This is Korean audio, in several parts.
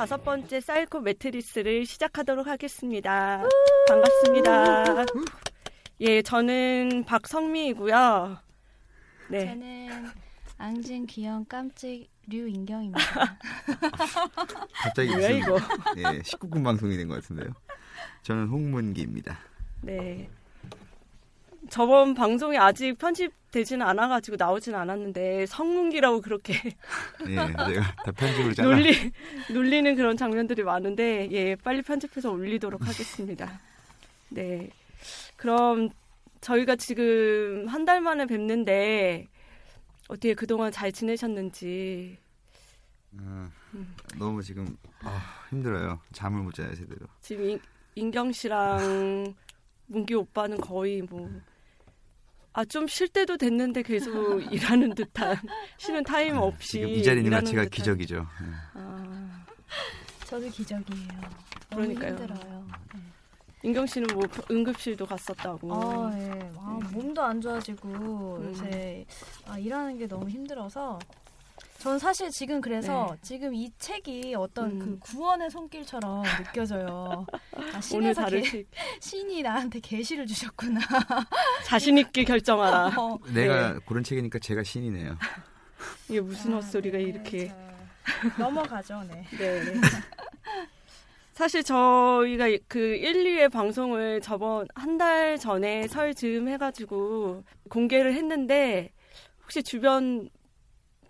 다섯 번째 사이코 매트리스를 시작하도록 하겠습니다. 반갑습니다. 예, 저는 박성미이고요. 네. 저는 앙증 귀여운 깜찍 류인경입니다. 갑자기 무슨, 이거? 예, 19금 방송이 된 것 같은데요. 저는 홍문기입니다. 네. 저번 방송이 아직 편집되지는 않아가지고 나오진 않았는데 성문기라고 그렇게 예, 제가 다 편집을 잘라. 놀리, 놀리는 그런 장면들이 많은데 예 빨리 편집해서 올리도록 하겠습니다. 네. 그럼 저희가 지금 한 달 만에 뵙는데 어떻게 그동안 잘 지내셨는지 아, 너무 지금 아, 힘들어요. 잠을 못 자요 제대로. 지금 인, 인경 씨랑 문기 오빠는 거의 뭐 아 좀 쉴 때도 됐는데 계속 일하는 듯한 쉬는 타임 없이 지금 이 자리는 자체가 듯한. 기적이죠. 예. 아, 저도 기적이에요. 그러니까요. 힘들어요. 네. 인경 씨는 뭐 응급실도 갔었다고. 아, 예. 아, 몸도 안 좋아지고 음. 요새 아, 일하는 게 너무 힘들어서 전 사실 지금 그래서 네. 지금 이 책이 어떤 음. 그 구원의 손길처럼 느껴져요. 아, 오늘 신에서 책 신이 나한테 계시를 주셨구나. 자신 있게 결정하라. 어, 내가 고른 책이니까 제가 신이네요. 이게 무슨 아, 헛소리가 네, 이렇게. 자, 넘어가죠, 네. 네. 사실 저희가 그 1, 2회 방송을 저번 한 달 전에 설 즈음 해가지고 공개를 했는데 혹시 주변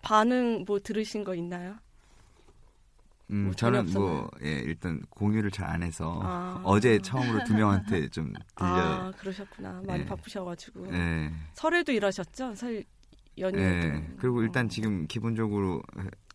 반응 뭐 들으신 거 있나요? 음, 뭐 저는 뭐 예, 일단 공유를 잘 안 해서 아. 어제 처음으로 두 명한테 좀 들려. 아 그러셨구나 많이 네. 바쁘셔가지고 예. 설에도 일하셨죠? 설 연휴에도. 예. 그리고 일단 어. 지금 기본적으로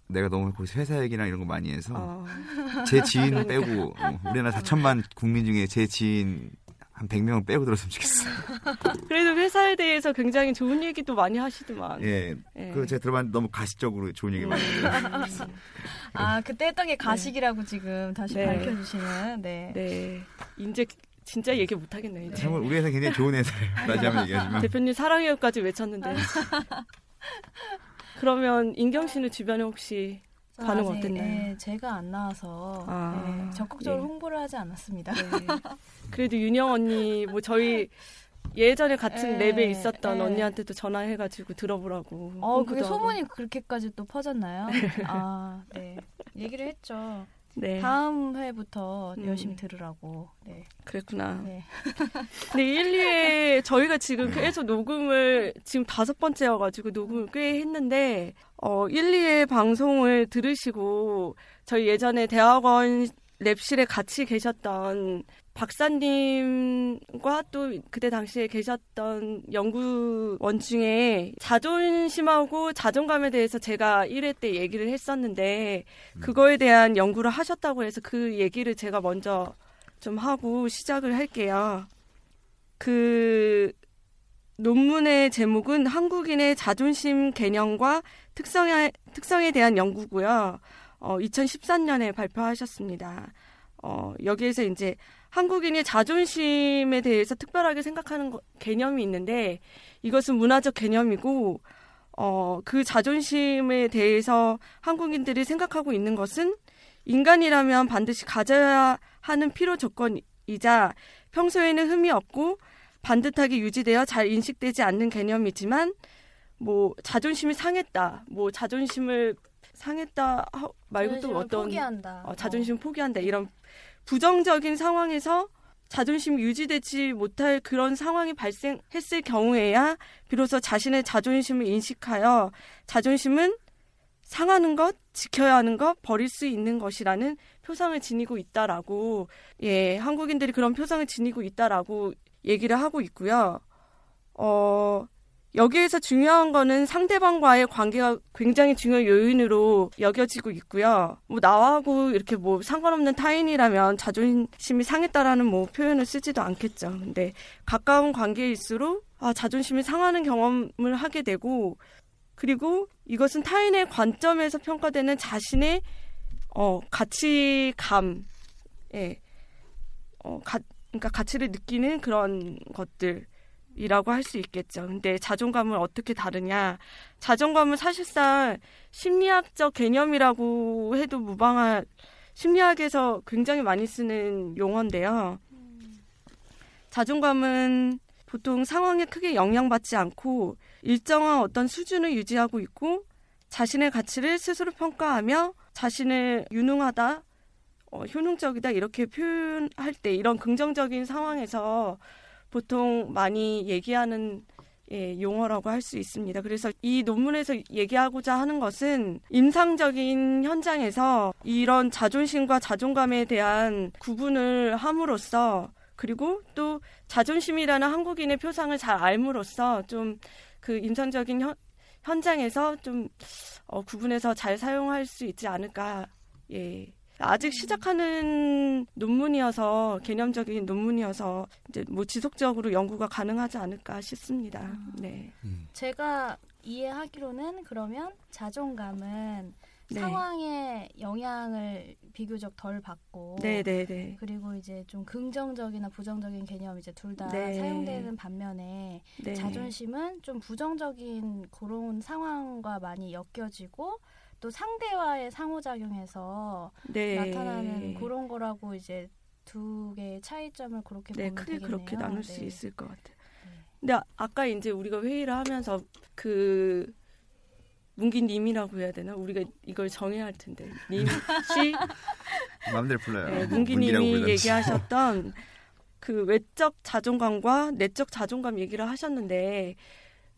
내가 너무 거기서 회사 얘기랑 이런 거 많이 해서 아, 제 지인 그러니까. 빼고 어, 우리나라 4천만 국민 중에 제 지인 한 100명은 빼고 들었으면 좋겠어요. 그래도 회사에 대해서 굉장히 좋은 얘기도 많이 하시더만. 예. 예. 그 제가 들어봤는데 너무 가식적으로 좋은 얘기 많이 해요. 아, 그때 했던 게 가식이라고 지금 다시 네. 밝혀주시는, 네. 네. 이제 진짜 얘기 못 하겠네요. 이제. 정말 우리 회사 굉장히 좋은 회사예요. 다시 한번 얘기하지만. 대표님 사랑해요까지 외쳤는데. 그러면 인경 씨는 주변에 혹시 반응 아직, 어땠나요? 네, 제가 안 나와서 아, 네, 적극적으로 예. 홍보를 하지 않았습니다. 네. 그래도 윤영 언니 뭐 저희 예전에 같은 예, 랩에 있었던 예. 언니한테도 전화해가지고 들어보라고. 어, 그게. 소문이 그렇게까지 또 퍼졌나요? 아, 네. 얘기를 했죠. 네. 다음 회부터 음. 열심히 들으라고. 네. 그랬구나. 네. 근데 1, 2회 저희가 지금 계속 녹음을 지금 다섯 번째여가지고 녹음을 꽤 했는데 어 1, 2회 방송을 들으시고 저희 예전에 대학원 랩실에 같이 계셨던 박사님과 또 그때 당시에 계셨던 연구원 중에 자존심하고 자존감에 대해서 제가 1회 때 얘기를 했었는데 그거에 대한 연구를 하셨다고 해서 그 얘기를 제가 먼저 좀 하고 시작을 할게요. 그 논문의 제목은 한국인의 자존심 개념과 특성에, 특성에 대한 연구고요. 어, 2013년에 발표하셨습니다. 어, 여기에서 이제 한국인이 자존심에 대해서 특별하게 생각하는 거- 개념이 있는데 이것은 문화적 개념이고 어, 그 자존심에 대해서 한국인들이 생각하고 있는 것은 인간이라면 반드시 가져야 하는 필요 조건이자 평소에는 흠이 없고 반듯하게 유지되어 잘 인식되지 않는 개념이지만 뭐 자존심이 상했다, 뭐 자존심을 상했다 하- 말고 또 어떤 포기한다. 어, 자존심 포기한다 이런 부정적인 상황에서 자존심이 유지되지 못할 그런 상황이 발생했을 경우에야 비로소 자신의 자존심을 인식하여 자존심은 상하는 것, 지켜야 하는 것, 버릴 수 있는 것이라는 표상을 지니고 있다라고 예, 한국인들이 그런 표상을 지니고 있다라고 얘기를 하고 있고요. 어, 여기에서 중요한 거는 상대방과의 관계가 굉장히 중요한 요인으로 여겨지고 있고요. 뭐 나하고 이렇게 뭐 상관없는 타인이라면 자존심이 상했다라는 뭐 표현을 쓰지도 않겠죠. 근데 가까운 관계일수록 아, 자존심이 상하는 경험을 하게 되고 그리고 이것은 타인의 관점에서 평가되는 자신의 어, 가치감, 예, 어, 가, 그러니까 가치를 느끼는 그런 것들 이라고 할 수 있겠죠. 근데 자존감을 어떻게 다루냐? 자존감은 사실상 심리학적 개념이라고 해도 무방한 심리학에서 굉장히 많이 쓰는 용어인데요. 자존감은 보통 상황에 크게 영향받지 않고 일정한 어떤 수준을 유지하고 있고 자신의 가치를 스스로 평가하며 자신을 유능하다, 어, 효능적이다 이렇게 표현할 때 이런 긍정적인 상황에서 보통 많이 얘기하는 예, 용어라고 할 수 있습니다. 그래서 이 논문에서 얘기하고자 하는 것은 임상적인 현장에서 이런 자존심과 자존감에 대한 구분을 함으로써 그리고 또 자존심이라는 한국인의 표상을 잘 알므로써 좀 그 임상적인 현, 현장에서 좀 어, 구분해서 잘 사용할 수 있지 않을까. 예. 아직 시작하는 논문이어서 개념적인 논문이어서 이제 뭐 지속적으로 연구가 가능하지 않을까 싶습니다. 네. 제가 이해하기로는 그러면 자존감은 네. 상황에 영향을 비교적 덜 받고 네, 네, 네. 그리고 이제 좀 긍정적이나 부정적인 개념 이제 둘다 네. 사용되는 반면에 네. 자존심은 좀 부정적인 그런 상황과 많이 엮여지고 또 상대와의 상호작용에서 네. 나타나는 그런 거라고 이제 두 개의 차이점을 그렇게 네, 보면 크게 되겠네요. 그렇게 나눌 수 네. 있을 것 같아요. 네. 근데 아- 아까 이제 우리가 회의를 하면서 그 문기님이라고 해야 되나? 우리가 이걸 정해야 할 텐데 님, 씨, 마음대로 불러요. 네, 문기님이 부르던지. 얘기하셨던 그 외적 자존감과 내적 자존감 얘기를 하셨는데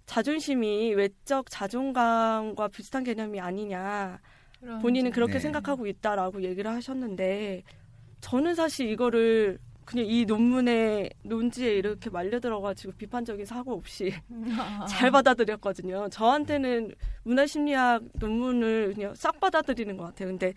자존심이 외적 자존감과 비슷한 개념이 아니냐. 그런 본인은 그렇게 네. 생각하고 있다라고 얘기를 하셨는데 저는 사실 이거를 그냥 이 논문의 논지에 이렇게 말려 들어가지고 비판적인 사고 없이 잘 받아들였거든요. 저한테는 문화심리학 논문을 그냥 싹 받아들이는 것 같아요. 근데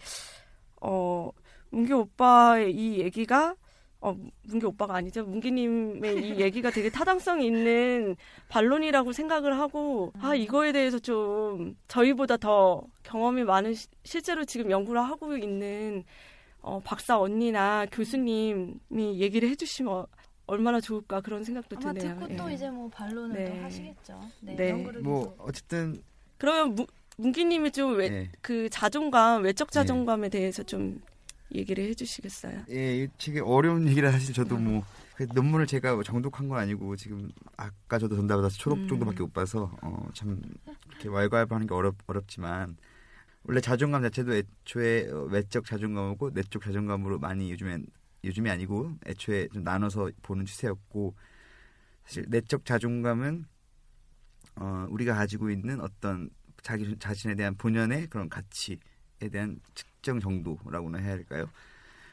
어 문기 오빠의 이 얘기가 어 문기 오빠가 아니죠. 문기님의 이 얘기가 되게 타당성 있는 반론이라고 생각을 하고 아 이거에 대해서 좀 저희보다 더 경험이 많은 시- 실제로 지금 연구를 하고 있는 어, 박사 언니나 교수님이 얘기를 해주시면 얼마나 좋을까 그런 생각도 아마 드네요. 듣고 또 예. 이제 뭐 반론을 네. 또 하시겠죠. 네, 네. 연구를 뭐 계속. 어쨌든 그러면 무, 문기님이 좀그 예. 자존감, 외적 네. 자존감에 대해서 좀 얘기를 해주시겠어요? 예, 이 되게 어려운 얘기라 사실 저도 뭐그 논문을 제가 뭐 정독한 건 아니고 지금 아까 저도 전달받아서 초록 음. 정도밖에 못 봐서 어, 참 이렇게 왈가왈부하는 게 어렵 어렵지만 원래 자존감 자체도 애초에 어, 외적 자존감하고 내적 자존감으로 많이 요즘엔 요즘이 아니고 애초에 좀 나눠서 보는 추세였고 사실 내적 자존감은 어, 우리가 가지고 있는 어떤 자기 자신에 대한 본연의 그런 가치에 대한 측정 정도라고나 해야 할까요?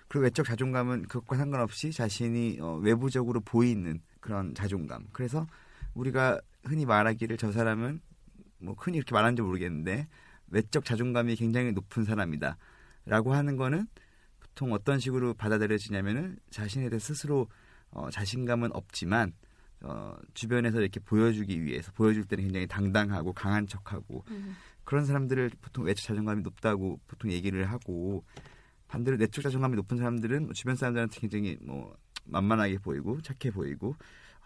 그리고 외적 자존감은 그것과 상관없이 자신이 어, 외부적으로 보이는 그런 자존감. 그래서 우리가 흔히 말하기를 저 사람은 뭐 흔히 이렇게 말하는지 모르겠는데 외적 자존감이 굉장히 높은 사람이다. 라고 하는 거는 보통 어떤 식으로 받아들여지냐면은 자신에 대해 스스로 어, 자신감은 없지만 어, 주변에서 이렇게 보여주기 위해서 보여줄 때는 굉장히 당당하고 강한 척하고 그런 사람들을 보통 외적 자존감이 높다고 보통 얘기를 하고 반대로 내적 자존감이 높은 사람들은 뭐 주변 사람들한테 굉장히 뭐 만만하게 보이고 착해 보이고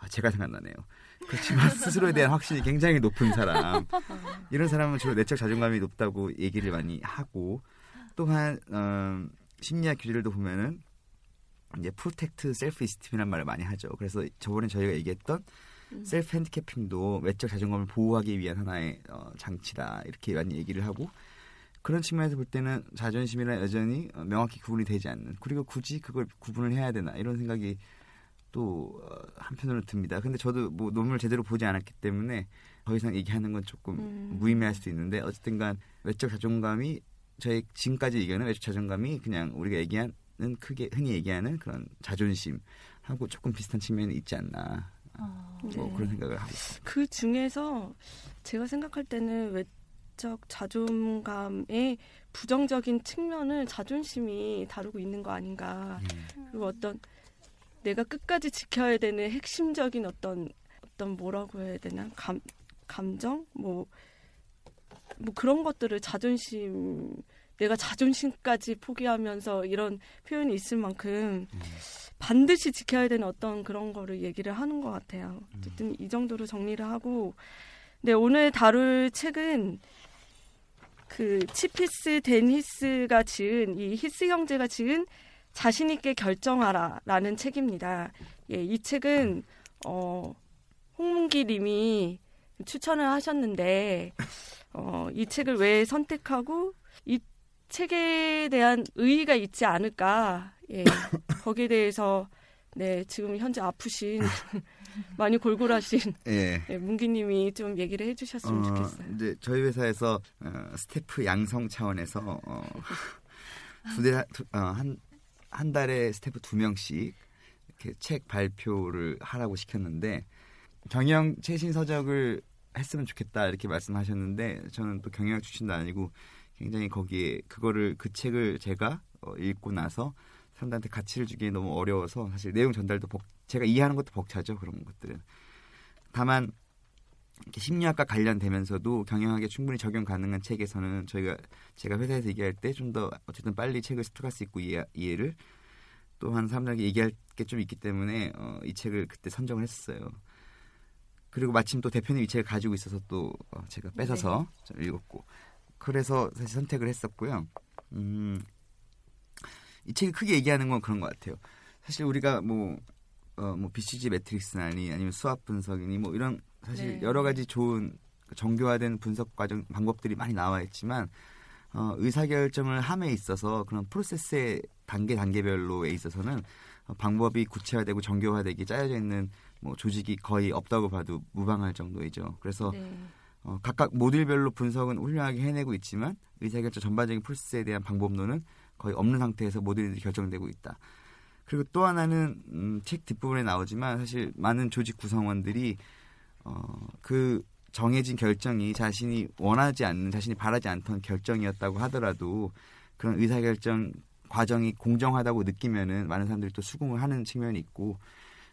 아, 제가 생각나네요. 그렇지만 스스로에 대한 확신이 굉장히 높은 사람 이런 사람은 주로 내적 자존감이 높다고 얘기를 많이 하고 또한 어, 심리학 교재들도 보면은 이제 protect self esteem이란 말을 많이 하죠. 그래서 저번에 저희가 얘기했던 음. self handicapping도 외적 자존감을 보호하기 위한 하나의 어, 장치다 이렇게 많이 얘기를 하고 그런 측면에서 볼 때는 자존심이랑 여전히 어, 명확히 구분이 되지 않는 그리고 굳이 그걸 구분을 해야 되나 이런 생각이 또 어, 한편으로 듭니다. 근데 저도 뭐 논문을 제대로 보지 않았기 때문에 더 이상 얘기하는 건 조금 음. 무의미할 수도 있는데 어쨌든간 외적 자존감이 저희 지금까지 얘기하는 외적 자존감이 그냥 우리가 얘기하는 크게 흔히 얘기하는 그런 자존심하고 조금 비슷한 측면이 있지 않나 어, 뭐 네. 그런 생각을 하고 있습니다. 그 중에서 제가 생각할 때는 외적 자존감의 부정적인 측면을 자존심이 다루고 있는 거 아닌가. 그리고 어떤 내가 끝까지 지켜야 되는 핵심적인 어떤 어떤 뭐라고 해야 되나 감 감정 뭐뭐 그런 것들을 자존심 내가 자존심까지 포기하면서 이런 표현이 있을 만큼 반드시 지켜야 되는 어떤 그런 거를 얘기를 하는 것 같아요. 어쨌든 이 정도로 정리를 하고 네 오늘 다룰 책은 그 치피스 데니스가 지은 이 히스 형제가 지은 자신 있게 결정하라라는 책입니다. 예, 이 책은 어 홍문기 님이 추천을 하셨는데 어, 이 책을 왜 선택하고 이 책에 대한 의의가 있지 않을까? 예, 거기에 대해서 네 지금 현재 아프신 많이 골골하신 예. 예, 문기님이 좀 얘기를 해주셨으면 좋겠어요. 이제 저희 회사에서 어, 스태프 양성 차원에서 어, 두대 한, 한 달에 스태프 두 명씩 이렇게 책 발표를 하라고 시켰는데 경영 최신 서적을 했으면 좋겠다 이렇게 말씀하셨는데 저는 또 경영학 출신도 아니고 굉장히 거기에 그거를 그 책을 제가 어, 읽고 나서 사람들한테 가치를 주기 너무 어려워서 사실 내용 전달도 벅, 제가 이해하는 것도 벅차죠 그런 것들은. 다만 심리학과 관련되면서도 경영학에 충분히 적용 가능한 책에서는 저희가 제가 회사에서 얘기할 때 좀 더 어쨌든 빨리 책을 습득할 수 있고 이해, 이해를 또한 사람들에게 얘기할 게 좀 있기 때문에 어, 이 책을 그때 선정을 했었어요. 그리고 마침 또 대표님 이 책을 가지고 있어서 또 어, 제가 뺏어서 좀 읽었고 그래서 사실 선택을 했었고요. 음, 이 책이 크게 얘기하는 건 그런 것 같아요. 사실 우리가 뭐, 어, 뭐 BCG 매트릭스나니 아니면 수학 분석이니 뭐 이런 사실 네. 여러 가지 좋은 정교화된 분석 과정 방법들이 많이 나와 있지만 어, 의사결정을 함에 있어서 그런 프로세스의 단계 단계별로에 있어서는 어, 방법이 구체화되고 정교화되기 짜여져 있는 뭐 조직이 거의 없다고 봐도 무방할 정도이죠. 그래서 네. 어, 각각 모듈별로 분석은 훌륭하게 해내고 있지만 의사결정 전반적인 프로세스에 대한 방법론은 거의 없는 상태에서 모듈이 결정되고 있다. 그리고 또 하나는 음, 책 뒷부분에 나오지만 사실 많은 조직 구성원들이 어, 그 정해진 결정이 자신이 원하지 않는 자신이 바라지 않던 결정이었다고 하더라도 그런 의사결정 과정이 공정하다고 느끼면은 많은 사람들이 또 수긍을 하는 측면이 있고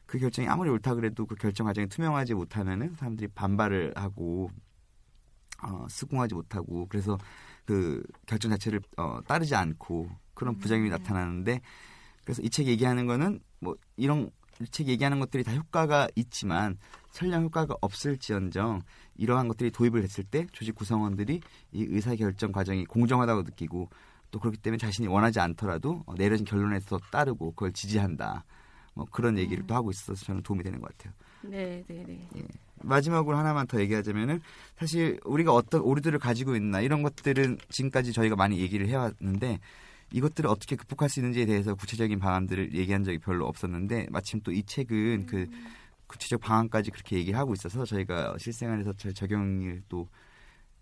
그 결정이 아무리 옳다 그래도 그 결정 과정이 투명하지 못하면은 사람들이 반발을 하고 어, 수긍하지 못하고 그래서 그 결정 자체를 어, 따르지 않고 그런 부작용이 나타나는데 그래서 이 책 얘기하는 거는 뭐 이런 이 책 얘기하는 것들이 다 효과가 있지만 설령 효과가 없을지언정 이러한 것들이 도입을 됐을 때 조직 구성원들이 이 의사 결정 과정이 공정하다고 느끼고 또 그렇기 때문에 자신이 원하지 않더라도 어, 내려진 결론에서 따르고 그걸 지지한다. 뭐 그런 얘기를 또 하고 있어서 저는 도움이 되는 것 같아요. 네, 네, 네. 마지막으로 하나만 더 얘기하자면은 사실 우리가 어떤 오류들을 가지고 있나 이런 것들은 지금까지 저희가 많이 얘기를 해왔는데 이것들을 어떻게 극복할 수 있는지에 대해서 구체적인 방안들을 얘기한 적이 별로 없었는데 마침 또 이 책은 그 구체적 방안까지 그렇게 얘기하고 있어서 저희가 실생활에서 잘 적용을 또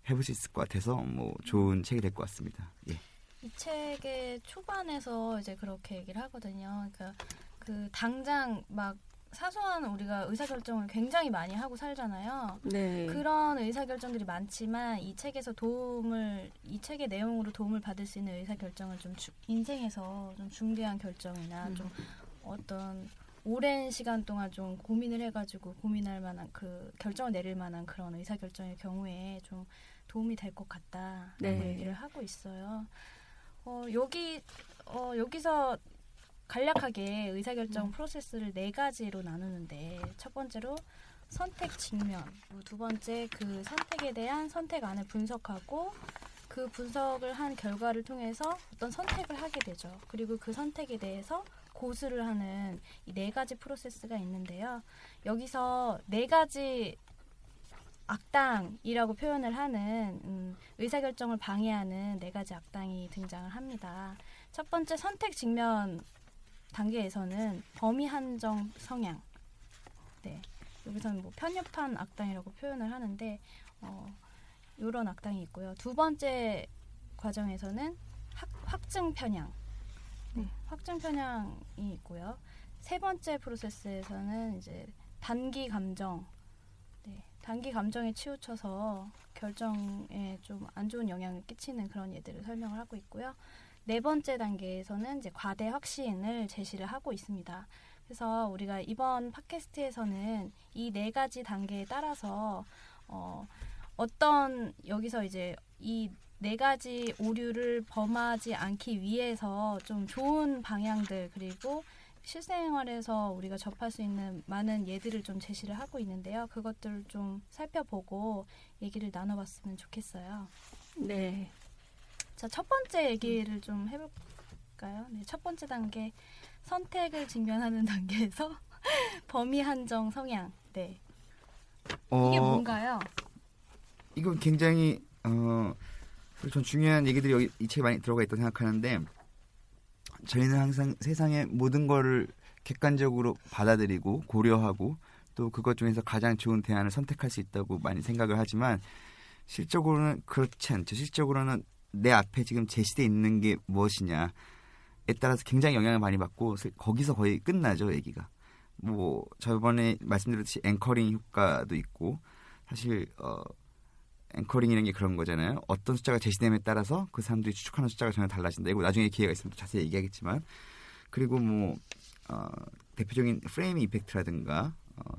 해볼 수 있을 것 같아서 뭐 좋은 책이 될 것 같습니다. 예. 이 책의 초반에서 이제 그렇게 얘기를 하거든요. 그러니까 그 당장 막 사소한 우리가 의사결정을 굉장히 많이 하고 살잖아요. 네. 그런 의사결정들이 많지만 이 책에서 도움을 이 책의 내용으로 도움을 받을 수 있는 의사결정을 좀 주- 인생에서 좀 중대한 결정이나 음. 좀 어떤 오랜 시간 동안 좀 고민을 해가지고 고민할 만한 그 결정을 내릴 만한 그런 의사결정의 경우에 좀 도움이 될 것 같다라고 네. 얘기를 하고 있어요. 어, 여기 어, 여기서 간략하게 의사결정 프로세스를 네 가지로 나누는데 첫 번째로 선택 직면, 두 번째 그 선택에 대한 선택안을 분석하고 그 분석을 한 결과를 통해서 어떤 선택을 하게 되죠. 그리고 그 선택에 대해서 고수를 하는 이 네 가지 프로세스가 있는데요. 여기서 네 가지 악당이라고 표현을 하는 음, 의사결정을 방해하는 네 가지 악당이 등장을 합니다. 첫 번째 선택 직면 단계에서는 범위 한정 성향. 네. 여기서는 뭐 편협한 악당이라고 표현을 하는데 어, 이런 악당이 있고요. 두 번째 과정에서는 확, 확증 편향. 네, 확증 편향이 있고요. 세 번째 프로세스에서는 이제 단기 감정. 네, 단기 감정에 치우쳐서 결정에 좀 안 좋은 영향을 끼치는 그런 예들을 설명을 하고 있고요. 네 번째 단계에서는 이제 과대 확신을 제시를 하고 있습니다. 그래서 우리가 이번 팟캐스트에서는 이 네 가지 단계에 따라서 어, 어떤 여기서 이제 이 네 가지 오류를 범하지 않기 위해서 좀 좋은 방향들 그리고 실생활에서 우리가 접할 수 있는 많은 예들을 좀 제시를 하고 있는데요. 그것들을 좀 살펴보고 얘기를 나눠봤으면 좋겠어요. 네. 자, 첫 번째 얘기를 좀 해볼까요? 네, 첫 번째 단계 선택을 직면하는 단계에서 범위 한정 성향. 네. 어, 이게 뭔가요? 이건 굉장히 어, 전 중요한 얘기들이 여기 이 책에 많이 들어가 있다고 생각하는데 저희는 항상 세상의 모든 거를 객관적으로 받아들이고 고려하고 또 그것 중에서 가장 좋은 대안을 선택할 수 있다고 많이 생각을 하지만 실적으로는 그렇지 않죠. 실적으로는 내 앞에 지금 제시돼 있는 게 무엇이냐에 따라서 굉장히 영향을 많이 받고 거기서 거의 끝나죠 얘기가. 뭐 저번에 말씀드렸듯이 anchoring 효과도 있고 사실 어 anchoring이라는 게 그런 거잖아요. 어떤 숫자가 제시됨에 따라서 그 사람들이 추측하는 숫자가 전혀 달라진다. 이거 나중에 기회가 있으면 또 자세히 얘기하겠지만 그리고 뭐 어, 대표적인 frame effect라든가 어,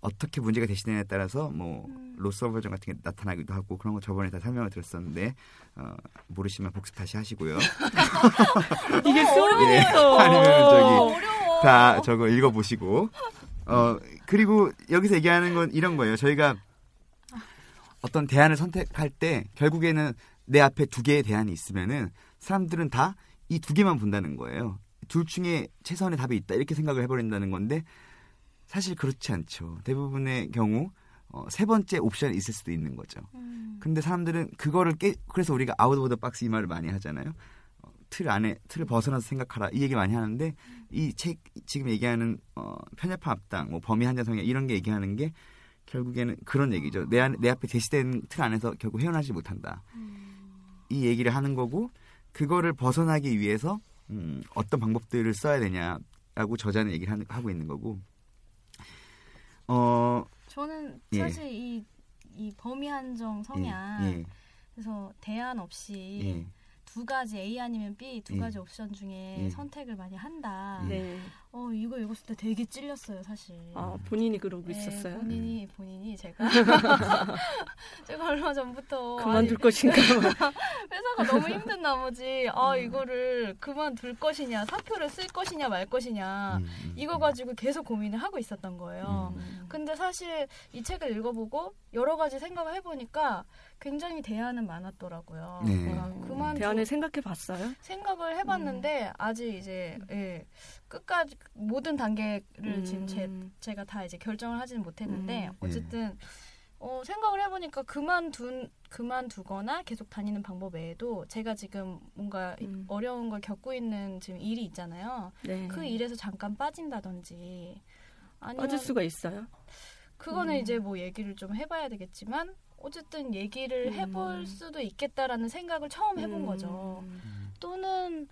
어떻게 문제가 제시되냐에 따라서 뭐 음. loss aversion 같은 게 나타나기도 하고 그런 거 저번에 다 설명을 드렸었는데 어, 모르시면 복습 다시 하시고요. 이게 예. 쏠리겠어. 아니면 저기 어려워. 다 저거 읽어보시고 어 그리고 여기서 얘기하는 건 이런 거예요. 저희가 어떤 대안을 선택할 때 결국에는 내 앞에 두 개의 대안이 있으면은 사람들은 다 이 두 개만 본다는 거예요. 둘 중에 최선의 답이 있다 이렇게 생각을 해버린다는 건데 사실 그렇지 않죠. 대부분의 경우 어, 세 번째 옵션이 있을 수도 있는 거죠. 음. 근데 사람들은 그거를 깨 그래서 우리가 out of the box 이 말을 많이 하잖아요. 어, 틀 안에 틀을 벗어나서 생각하라 이 얘기 많이 하는데 이책 지금 얘기하는 어, 편협한 합당, 뭐 범위 한정 성향 이런 게 얘기하는 게 결국에는 그런 얘기죠. 내, 안, 내 앞에 제시된 틀 안에서 결국 헤어나지 못한다. 이 얘기를 하는 거고 그거를 벗어나기 위해서 음, 어떤 방법들을 써야 되냐라고 저자는 얘기를 하는- 하고 있는 거고. 어, 저는 예. 사실 이, 이 범위 한정 성향 예, 그래서 대안 없이 예, 두 가지 A 아니면 B 두 예. 가지 옵션 중에 예. 선택을 많이 한다. 예. 네. 어 이거 읽었을 때 되게 찔렸어요 사실. 아 본인이 그러고 네, 있었어요. 본인이 본인이 제가 제가 얼마 전부터 그만둘 아니, 것인가. 회사가 너무 힘든 나머지 아 이거를 그만둘 것이냐 사표를 쓸 것이냐 말 것이냐 음, 음, 이거 가지고 계속 고민을 하고 있었던 거예요. 음. 근데 사실 이 책을 읽어보고 여러 가지 생각을 해보니까 굉장히 대안은 많았더라고요. 네. 그만 대안을 생각해 봤어요? 생각을 해봤는데 아직 이제 예, 끝까지 모든 단계를 지금 제, 제가 다 이제 결정을 하지는 못했는데 음. 어쨌든 어, 생각을 해보니까 그만둔 그만두거나 계속 다니는 방법 외에도 제가 지금 뭔가 음. 어려운 걸 겪고 있는 지금 일이 있잖아요. 네. 그 일에서 잠깐 빠진다든지 아니면 빠질 수가 있어요. 그거는 음. 이제 뭐 얘기를 좀 해봐야 되겠지만 어쨌든 얘기를 해볼 음. 수도 있겠다라는 생각을 처음 해본 음. 거죠. 또는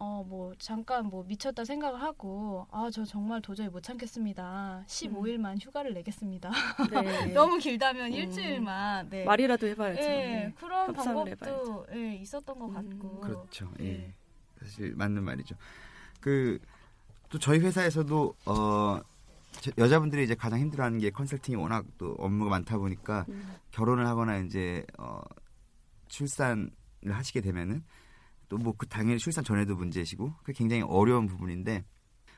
어 뭐 잠깐 뭐 미쳤다 생각을 하고 아 저 정말 도저히 못 참겠습니다. 15일만 휴가를 내겠습니다. 네. 너무 길다면 음. 일주일만. 네. 말이라도 해봐야죠. 예, 네. 그런 방법도 예, 있었던 것 음. 같고. 그렇죠. 예. 예. 사실 맞는 말이죠. 그 또 저희 회사에서도 어 저- 여자분들이 이제 가장 힘들어하는 게 컨설팅이 워낙 또 업무가 많다 보니까 음. 결혼을 하거나 이제 어 출산을 하시게 되면은 또 뭐 그 당연히 출산 전에도 문제시고 그게 굉장히 어려운 부분인데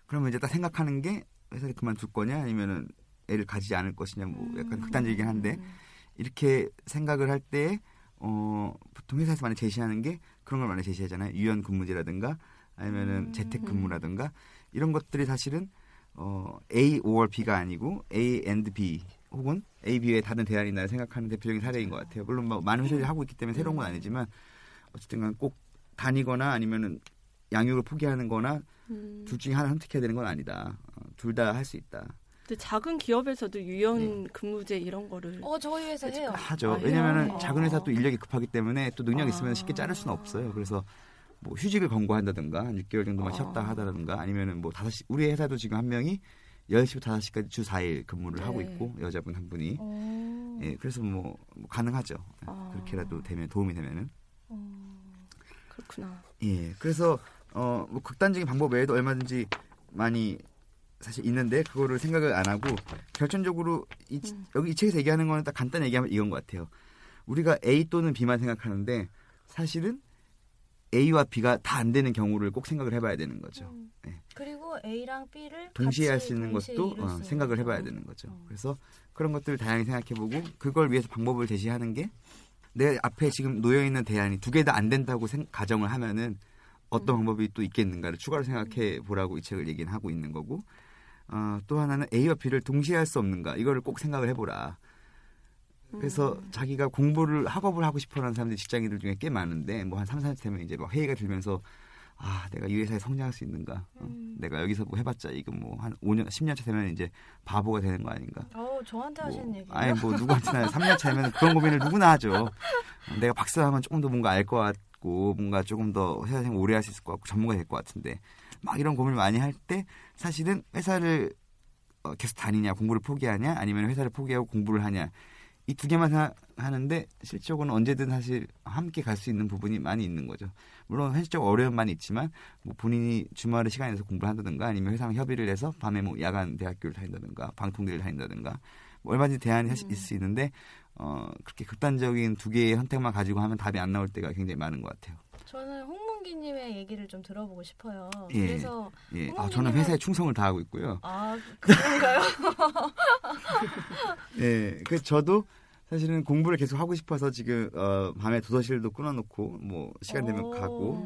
그러면 이제 딱 생각하는 게 회사를 그만둘 거냐 아니면은 애를 가지지 않을 것이냐 뭐 약간 음. 극단적이긴 한데 이렇게 생각을 할 때 어, 보통 회사에서 많이 제시하는 게 그런 걸 많이 제시하잖아요. 유연 근무제라든가 아니면은 음. 재택 근무라든가 이런 것들이 사실은 어, A or B가 아니고 A and B 혹은 A, B의 다른 대안이 나 생각하는 대표적인 사례인 것 같아요. 물론 뭐 많은 회사들이 하고 있기 때문에 새로운 건 아니지만 어쨌든 꼭 다니거나 아니면은 양육을 포기하는 거나 음. 둘 중에 하나 선택해야 되는 건 아니다. 어, 둘다 할 수 있다. 근데 작은 기업에서도 유연 근무제 이런 거를 어 저희 회사 해요. 하죠. 아, 왜냐면은 해요? 작은 회사 또 인력이 급하기 때문에 또 능력 이 있으면 아. 쉽게 자를 수는 없어요. 그래서 뭐 휴직을 권고한다든가 한 6개월 정도만 아. 쉬었다 하다든가 아니면은 뭐 5시 우리 회사도 지금 한 명이 10시부터 5시까지 주 4일 근무를 하고 네. 있고 여자분 한 분이 어. 예, 그래서 뭐, 뭐 가능하죠. 예, 아. 그렇게라도 되면 도움이 되면은 그렇구나. 예, 그래서 어, 뭐 극단적인 방법 외에도 얼마든지 많이 사실 있는데 그거를 생각을 안 하고 결정적으로 이, 음. 여기 이 책에서 얘기하는 거는 딱 간단히 얘기하면 이건 것 같아요. 우리가 A 또는 B만 생각하는데 사실은 A와 B가 다 안 되는 경우를 꼭 생각을 해봐야 되는 거죠. 그리고 A랑 B를 동시에 할 수 있는 것도 어, 생각을. 해봐야 되는 거죠. 어. 그래서 그런 것들을 다양하게 생각해보고 그걸 위해서 방법을 제시하는 게 내 앞에 지금 놓여 있는 대안이 두 개 다 안 된다고 생- 가정을 하면은 어떤 음. 방법이 또 있겠는가를 추가로 생각해 보라고 이 책을 얘기는 하고 있는 거고 어, 또 하나는 A와 B를 동시에 할 수 없는가 이거를 꼭 생각을 해보라. 그래서 음. 자기가 공부를 학업을 하고 싶어하는 사람들이 직장인들 중에 꽤 많은데 뭐 한 3, 40 되면 이제 막 회의가 들면서 아 내가 이 회사에 성장할 수 있는가 어, 음. 내가 여기서 뭐 해봤자 이거 뭐한 5년 10년 차 되면 이제 바보가 되는 거 아닌가 어 저한테 하시는 뭐, 얘기예요. 아니 뭐 누구한테나 3년 차면 그런 고민을 누구나 하죠 어, 내가 박사하면 조금 더 뭔가 알 것 같고 뭔가 조금 더 회사 생활 오래 할 수 있을 것 같고 전문가 될 것 같은데 막 이런 고민을 많이 할 때 사실은 회사를 어, 계속 다니냐 공부를 포기하냐 아니면 회사를 포기하고 공부를 하냐 이 두 개만 생각하는데 실적으로는 언제든 사실 함께 갈 수 있는 부분이 많이 있는 거죠. 물론 현실적 어려움 많이 있지만 뭐 본인이 주말에 시간 내서 공부를 한다든가 아니면 회사랑 협의를 해서 밤에 뭐 야간 대학교를 다닌다든가 방통대를 다닌다든가 뭐 얼마든지 대안이 사실 있을 수 있는데 어 그렇게 극단적인 두 개의 선택만 가지고 하면 답이 안 나올 때가 굉장히 많은 것 같아요. 저는 홍문기님의 얘기를 좀 들어보고 싶어요. 예. 그래서 예, 아, 저는 회사에 충성을 다하고 있고요. 아 그런가요? 예, 그 저도 사실은 공부를 계속 하고 싶어서 지금 어, 밤에 도서실도 끊어놓고 뭐 시간 되면 오. 가고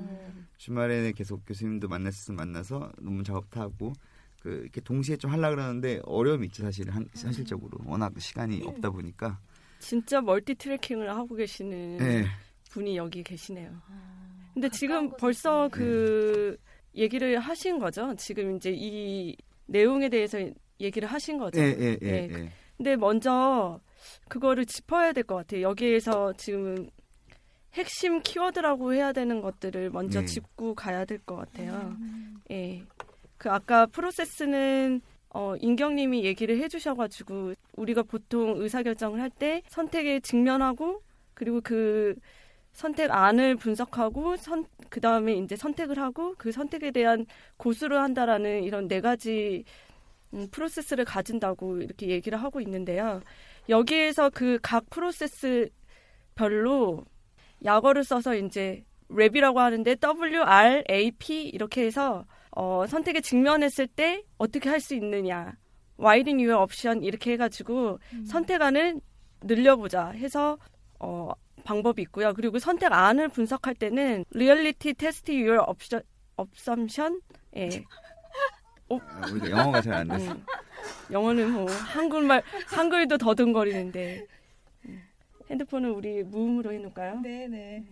주말에는 계속 교수님도 있으면 만나서 논문 작업도 하고 그 이렇게 동시에 좀 하려 고 그러는데 어려움이 있죠 사실 한, 현실적으로 워낙 시간이 없다 보니까 진짜 멀티 트래킹을 하고 계시는 예, 분이 여기 계시네요. 아, 근데 지금 벌써 있으면. 그 얘기를 하신 거죠. 지금 이제 이 내용에 대해서 얘기를 하신 거죠. 예, 예, 예, 예, 예. 근데 먼저 그거를 짚어야 될 것 같아요. 여기에서 지금 핵심 키워드라고 해야 되는 것들을 먼저 네. 짚고 가야 될 것 같아요. 음. 예. 그 아까 프로세스는 어, 인경님이 얘기를 해주셔가지고 우리가 보통 의사결정을 할 때 선택에 직면하고 그리고 그 선택 안을 분석하고 선, 그 다음에 이제 선택을 하고 그 선택에 대한 고수를 한다라는 이런 네 가지 음, 프로세스를 가진다고 이렇게 얘기를 하고 있는데요. 여기에서 그 각 프로세스 별로 약어를 써서 이제 WRAP이라고 하는데 W R A P 이렇게 해서 어, 선택에 직면했을 때 어떻게 할 수 있느냐 widening your option 이렇게 해가지고 선택안을 늘려보자 해서 어, 방법이 있고요. 그리고 선택안을 분석할 때는 reality test your option assumption 예. 아, 우리가 영어가 잘안 돼서 음, 영어는 뭐 한글말 한글도 더듬거리는데 음, 핸드폰은 우리 무음으로 해놓을까요? 네네.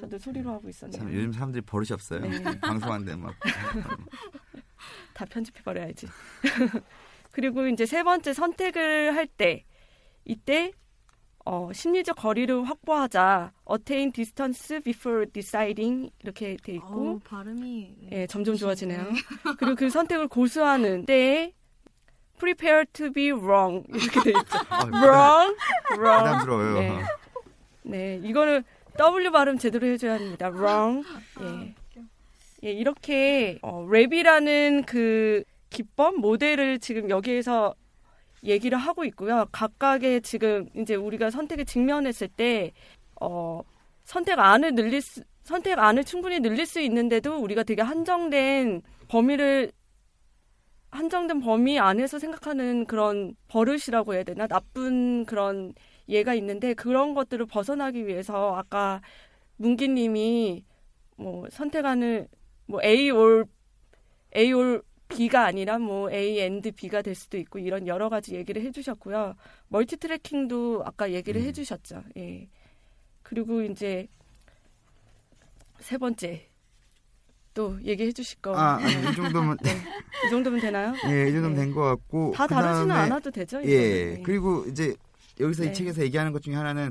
저도 소리로 하고 있었네요. 참 요즘 사람들이 버릇이 없어요. 네. 방송하는데 막 다 편집해 버려야지. 그리고 이제 세 번째 선택을 할 때 이때 어, 심리적 거리를 확보하자. attain distance before deciding 이렇게 돼 있고 어우, 발음이 네. 예, 점점 좋아지네요. 그리고 그 선택을 고수하는 때에 prepare to be wrong 이렇게 돼 있죠. 아, wrong, wrong. 부담스러워요. 네. 네, 이거는 W 발음 제대로 해줘야 합니다. wrong. 예. 예, 이렇게 어, 랩이라는 그 기법 모델을 지금 여기에서 얘기를 하고 있고요. 각각의 지금 이제 우리가 선택에 직면했을 때 어, 선택 안을 늘릴 수, 선택 안을 충분히 늘릴 수 있는데도 우리가 되게 한정된 범위를 한정된 범위 안에서 생각하는 그런 버릇이라고 해야 되나 나쁜 그런 예가 있는데 그런 것들을 벗어나기 위해서 아까 문기님이 뭐 선택안을 뭐 A 올 A 올 B가 아니라 뭐 A and B가 될 수도 있고 이런 여러 가지 얘기를 해주셨고요. 멀티 트래킹도 아까 얘기를 음. 해주셨죠. 예. 그리고 이제 세 번째 또 얘기해 주실 거. 아, 아니, 이 정도면 이 정도면 되나요? 예, 이 정도면 네. 된것 같고 다 그다음에 않아도 되죠. 예. 이거는. 그리고 이제 여기서 네. 이 책에서 얘기하는 것 중에 하나는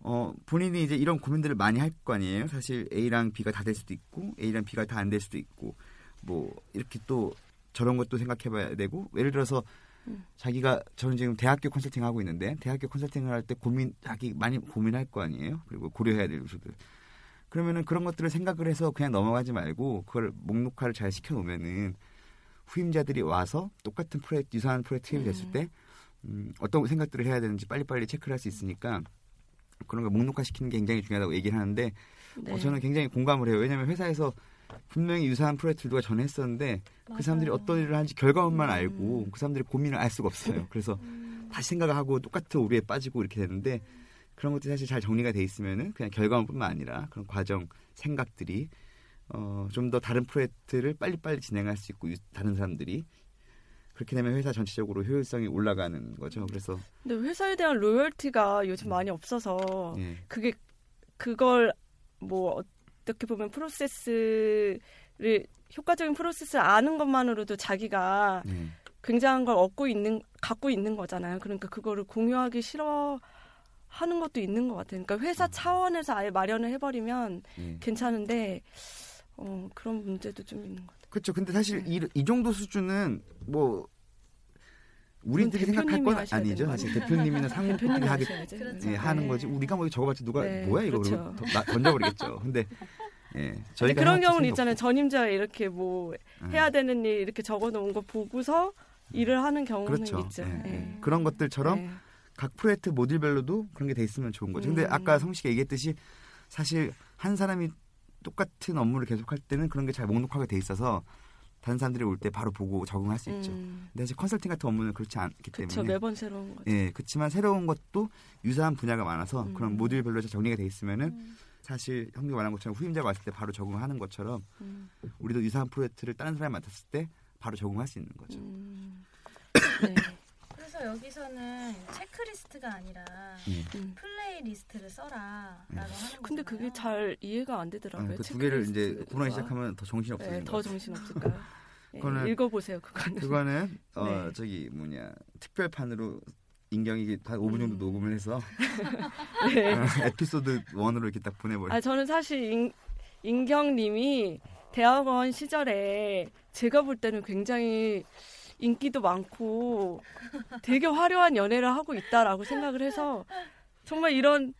어 본인이 이제 이런 고민들을 많이 할 거 아니에요. 사실 A랑 B가 다 될 수도 있고 A랑 B가 다 안 될 수도 있고 뭐 이렇게 또 저런 것도 생각해봐야 되고 예를 들어서 음. 자기가 저는 지금 대학교 컨설팅 하고 있는데 대학교 컨설팅을 할 때 고민 자기 많이 고민할 거 아니에요. 그리고 고려해야 될 요소들. 그러면은 그런 것들을 생각을 해서 그냥 넘어가지 말고 그걸 목록화를 잘 시켜놓으면은 후임자들이 와서 똑같은 프로젝트 유사한 프로젝트 팀이 됐을 음. 때 음, 어떤 생각들을 해야 되는지 빨리빨리 체크를 할 수 있으니까 그런 걸 목록화 시키는 게 굉장히 중요하다고 얘기를 하는데 네. 어, 저는 굉장히 공감을 해요. 왜냐하면 회사에서 분명히 유사한 프로젝트를 누가 전에 했었는데 그 사람들이 맞아요. 어떤 일을 하는지 결과만 음. 알고 그 사람들의 고민을 알 수가 없어요. 그래서 다시 생각을 하고 똑같은 오류에 빠지고 이렇게 되는데 그런 것들이 사실 잘 정리가 돼 있으면은 그냥 결과만뿐만 아니라 그런 과정 생각들이 어, 좀 더 다른 프로젝트를 빨리빨리 진행할 수 있고 유- 다른 사람들이 그렇게 되면 회사 전체적으로 효율성이 올라가는 거죠. 그래서 근데 회사에 대한 로열티가 요즘 많이 없어서 예. 그게 그걸 뭐 어떻게 보면 프로세스를 효과적인 프로세스를 아는 것만으로도 자기가 예. 굉장한 걸 얻고 있는 갖고 있는 거잖아요. 그러니까 그거를 공유하기 싫어 하는 것도 있는 것 같아요. 그러니까 회사 차원에서 아예 마련을 해버리면 예. 괜찮은데 어, 그런 문제도 좀 있는 것 같아요. 그렇죠. 근데 사실 네. 이, 이 정도 수준은 뭐 우리들이 생각할 건 아니죠. 사실. 대표님이나 상무님이 하셔야죠. 그렇죠. 예, 하는 네. 거지. 우리가 뭐 적어봤자 누가 네, 뭐야 이거 그렇죠. 던져버리겠죠. 근데 예, 저희가 그런 경우는 있잖아요. 없고. 전임자가 이렇게 뭐 예. 해야 되는 일 이렇게 적어놓은 거 보고서 일을 하는 경우는 그렇죠. 있죠. 예. 예. 그런 것들처럼 예. 각 프로젝트 모듈별로도 그런 게 돼 있으면 좋은 거죠. 근데 음. 아까 성씨가 얘기했듯이 사실 한 사람이 똑같은 업무를 계속할 때는 그런 게 잘 목록화가 돼 있어서 다른 사람들이 올 때 바로 보고 적응할 수 있죠. 음, 근데 사실 컨설팅 같은 업무는 그렇지 않기 그렇죠. 때문에 매번 새로운 거죠. 예, 그렇지만 새로운 것도 유사한 분야가 많아서 음. 그런 모듈별로 잘 정리가 돼 있으면은 사실 형님 말한 것처럼 후임자가 왔을 때 바로 적응하는 것처럼 음, 우리도 유사한 프로젝트를 다른 사람이 맡았을 때 바로 적응할 수 있는 거죠. 음. 네. 그래서 여기서는 체크리스트가 아니라 예. 음. playlist를 써라라고 하는 근데. 그게 잘 이해가 안 되더라고요. 그두 개를 이제. 구분하기 시작하면 더 정신 없어지는 네, 더. 정신 없을까요? 예, 그거는- 읽어보세요. 그거는. 그거는 어 네. 저기 뭐냐 특별판으로 인경이 한 5분 정도 음. 녹음을 해서 네. 어, 에피소드 1으로 이렇게 딱 보내버려. 아 저는 사실 인, 인경님이 대학원 시절에 제가 볼 때는 굉장히 인기도 많고 되게 화려한 연애를 하고 있다라고 생각을 해서 정말 이런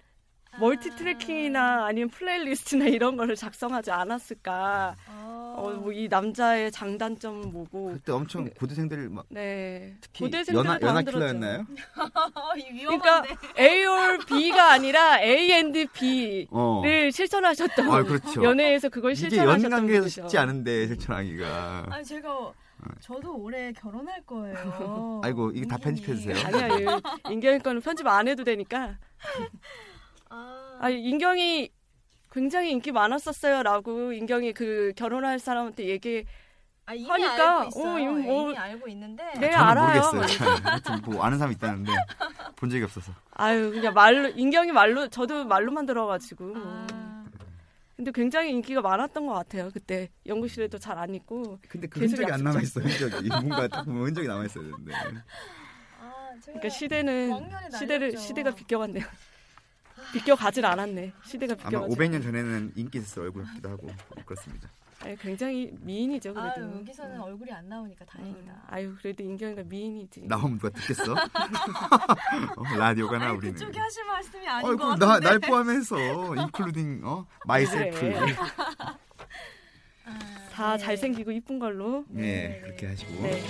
multi tracking이나 아니면 playlist나 이런 거를 작성하지 않았을까. 어, 어, 뭐이 남자의 장단점은 뭐고. 그때 엄청 고대생들 막 네. 특히 고대생들은 연하 다 연하. 킬러였나요? 그러니까. A or B가 아니라 A and B를 어. 실천하셨던 아 그렇죠. 연애에서 그걸 이게 실천하셨던 연관계에서 분이죠. 쉽지 않은데 실천하기가. 아니 제가 저도 올해 결혼할 거예요. 아이고 이거 다. 편집해 주세요. 아니야, 이 인경이 거는 편집 안 해도 되니까. 아, 아, 인경이 굉장히 인기 많았었어요라고 인경이 그 결혼할 사람한테 얘기. 아, 이미 하니까, 알고 있어요. 어, 이미 뭐- 이미 알고 있는데. 네. 저는 알아요. 모르겠어요. 하여튼 뭐 아는 사람 있다는데 본 적이 없어서. 아유, 그냥 말로 인경이 말로 저도 말로만 들어가지고. 아, 근데 굉장히 인기가 많았던 것 같아요. 그때 연구실에도 잘안 있고. 근데 그 흔적이 안 남아 있어. 흔적이 뭔가 딱 보면 흔적이 남아 있어야 되는데. 아, 그러니까 시대는 시대를. 시대가 비껴갔네요. 비껴가질 않았네. 시대가 아마 비껴가지. 500년 전에는 인기 있었을 얼굴 같기도 하고 그렇습니다. 아니, 굉장히 미인이죠 아, 그래도. 여기서는 얼굴이 안 나오니까 다행이다. 음, 아유 그래도 인경이가 미인이지. 나오면 누가 듣겠어? 어, 라디오가나 아니, 우리는. 그쪽이 하실 말씀이 아닌 어, 것 같은데. 나, 날 포함해서 including 어 myself. 그래. 아, 다 네. 잘생기고 이쁜 걸로. 네, 그렇게 하시고. 네.